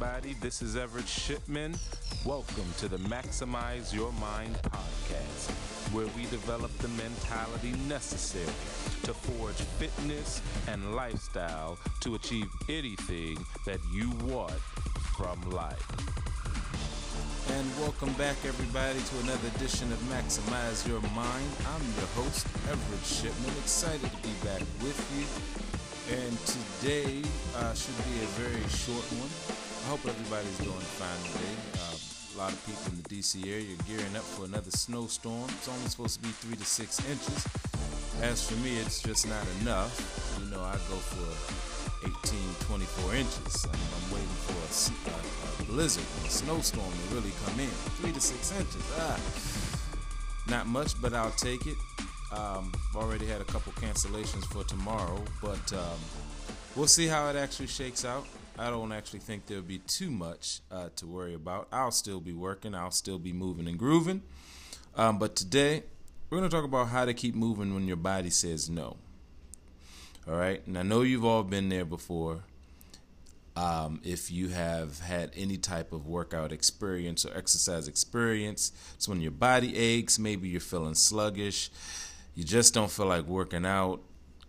everybody. This is Everett Shipman. Welcome to the Maximize Your Mind podcast, where we develop the mentality necessary to forge fitness and lifestyle to achieve anything that you want from life. And welcome back, everybody, to another edition of Maximize Your Mind. I'm your host, Everett Shipman. Excited to be back with you. And today uh, should be a very short one. I hope everybody's doing fine today. Uh, a lot of people in the DC area are gearing up for another snowstorm. It's only supposed to be three to six inches. As for me, it's just not enough. You know, I go for 18, 24 inches. I'm, I'm waiting for a, a, a blizzard, a snowstorm to really come in. Three to six inches. Ah, not much, but I'll take it. Um, I've already had a couple cancellations for tomorrow, but um, we'll see how it actually shakes out. I don't actually think there'll be too much uh, to worry about. I'll still be working, I'll still be moving and grooving. Um, but today, we're going to talk about how to keep moving when your body says no. All right. And I know you've all been there before. Um, if you have had any type of workout experience or exercise experience, it's when your body aches, maybe you're feeling sluggish, you just don't feel like working out.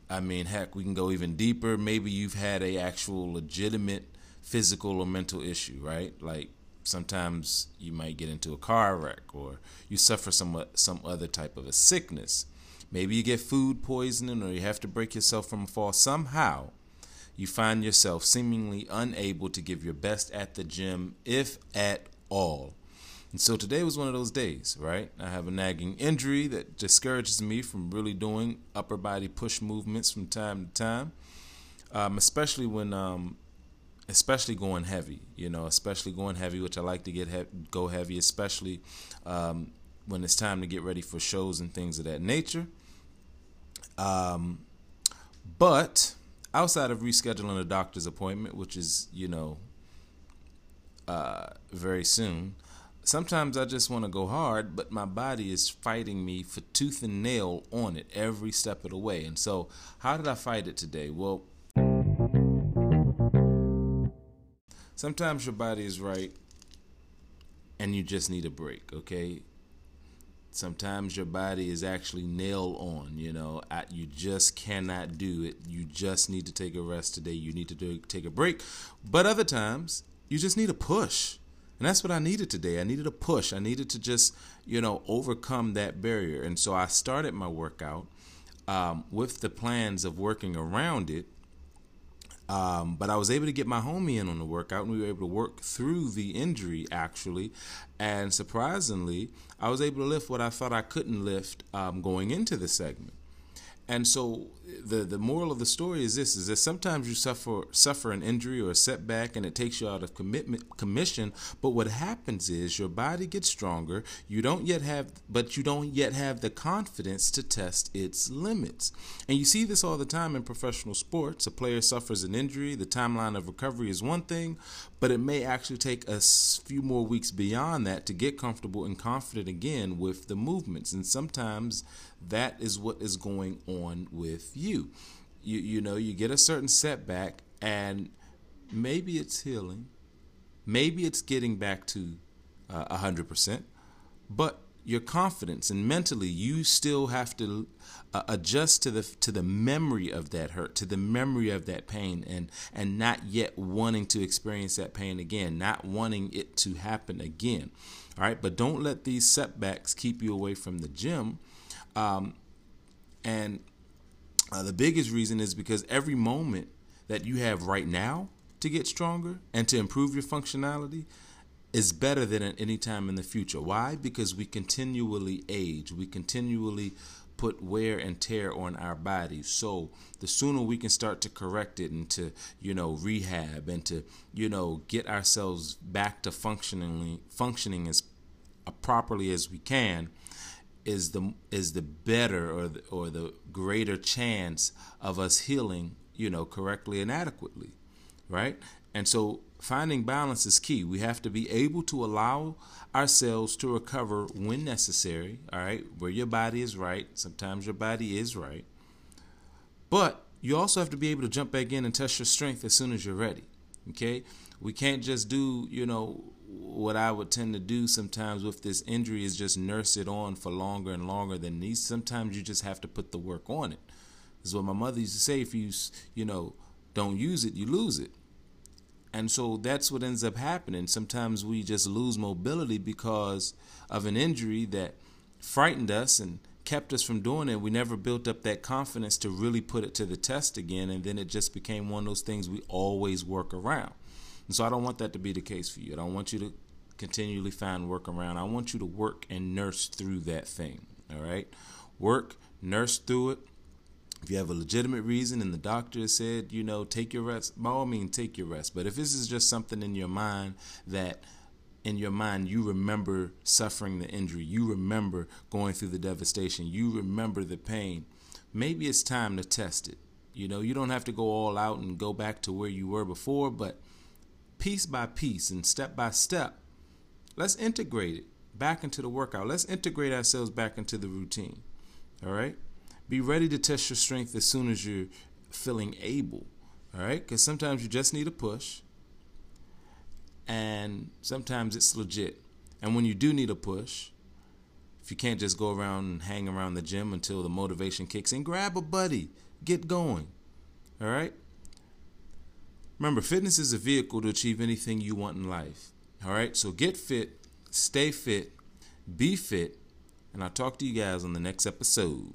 I mean, heck, we can go even deeper. Maybe you've had a actual legitimate physical or mental issue, right? Like sometimes you might get into a car wreck or you suffer some some other type of a sickness Maybe you get food poisoning or you have to break yourself from a fall. Somehow, you find yourself seemingly unable to give your best at the gym, if at all. And so today was one of those days, right? I have a nagging injury that discourages me from really doing upper body push movements from time to time, um, especially when, um, especially going heavy. You know, especially going heavy, which I like to get he- go heavy, especially um, when it's time to get ready for shows and things of that nature. Um, but outside of rescheduling a doctor's appointment, which is, you know, uh, very soon, sometimes I just want to go hard, but my body is fighting me for tooth and nail on it every step of the way. And so, how did I fight it today? Well, sometimes your body is right and you just need a break, okay? sometimes your body is actually nail on you know you just cannot do it you just need to take a rest today you need to take a break but other times you just need a push and that's what i needed today i needed a push i needed to just you know overcome that barrier and so i started my workout um, with the plans of working around it um, but I was able to get my homie in on the workout, and we were able to work through the injury actually. And surprisingly, I was able to lift what I thought I couldn't lift um, going into the segment. And so the the moral of the story is this: is that sometimes you suffer suffer an injury or a setback, and it takes you out of commitment commission. But what happens is your body gets stronger. You don't yet have, but you don't yet have the confidence to test its limits. And you see this all the time in professional sports. A player suffers an injury. The timeline of recovery is one thing, but it may actually take a few more weeks beyond that to get comfortable and confident again with the movements. And sometimes that is what is going on with you. You you know, you get a certain setback and maybe it's healing. Maybe it's getting back to uh, a 100%, but your confidence and mentally you still have to uh, adjust to the to the memory of that hurt to the memory of that pain and and not yet wanting to experience that pain again not wanting it to happen again all right but don't let these setbacks keep you away from the gym um, and uh, the biggest reason is because every moment that you have right now to get stronger and to improve your functionality is better than at any time in the future. Why? Because we continually age. We continually put wear and tear on our bodies. So the sooner we can start to correct it and to, you know, rehab and to, you know, get ourselves back to functioning functioning as properly as we can, is the is the better or the, or the greater chance of us healing, you know, correctly and adequately, right? And so finding balance is key. We have to be able to allow ourselves to recover when necessary, all right? Where your body is right, sometimes your body is right. But you also have to be able to jump back in and test your strength as soon as you're ready. Okay? We can't just do, you know, what I would tend to do sometimes with this injury is just nurse it on for longer and longer than needs. Sometimes you just have to put the work on it. This is what my mother used to say if you, you know, don't use it, you lose it. And so that's what ends up happening. Sometimes we just lose mobility because of an injury that frightened us and kept us from doing it. We never built up that confidence to really put it to the test again. And then it just became one of those things we always work around. And so I don't want that to be the case for you. I don't want you to continually find work around. I want you to work and nurse through that thing. All right? Work, nurse through it, if you have a legitimate reason and the doctor said, you know, take your rest, by all means, take your rest. But if this is just something in your mind that in your mind you remember suffering the injury, you remember going through the devastation, you remember the pain, maybe it's time to test it. You know, you don't have to go all out and go back to where you were before, but piece by piece and step by step, let's integrate it back into the workout. Let's integrate ourselves back into the routine. All right? Be ready to test your strength as soon as you're feeling able. All right? Because sometimes you just need a push, and sometimes it's legit. And when you do need a push, if you can't just go around and hang around the gym until the motivation kicks in, grab a buddy, get going. All right? Remember, fitness is a vehicle to achieve anything you want in life. All right? So get fit, stay fit, be fit, and I'll talk to you guys on the next episode.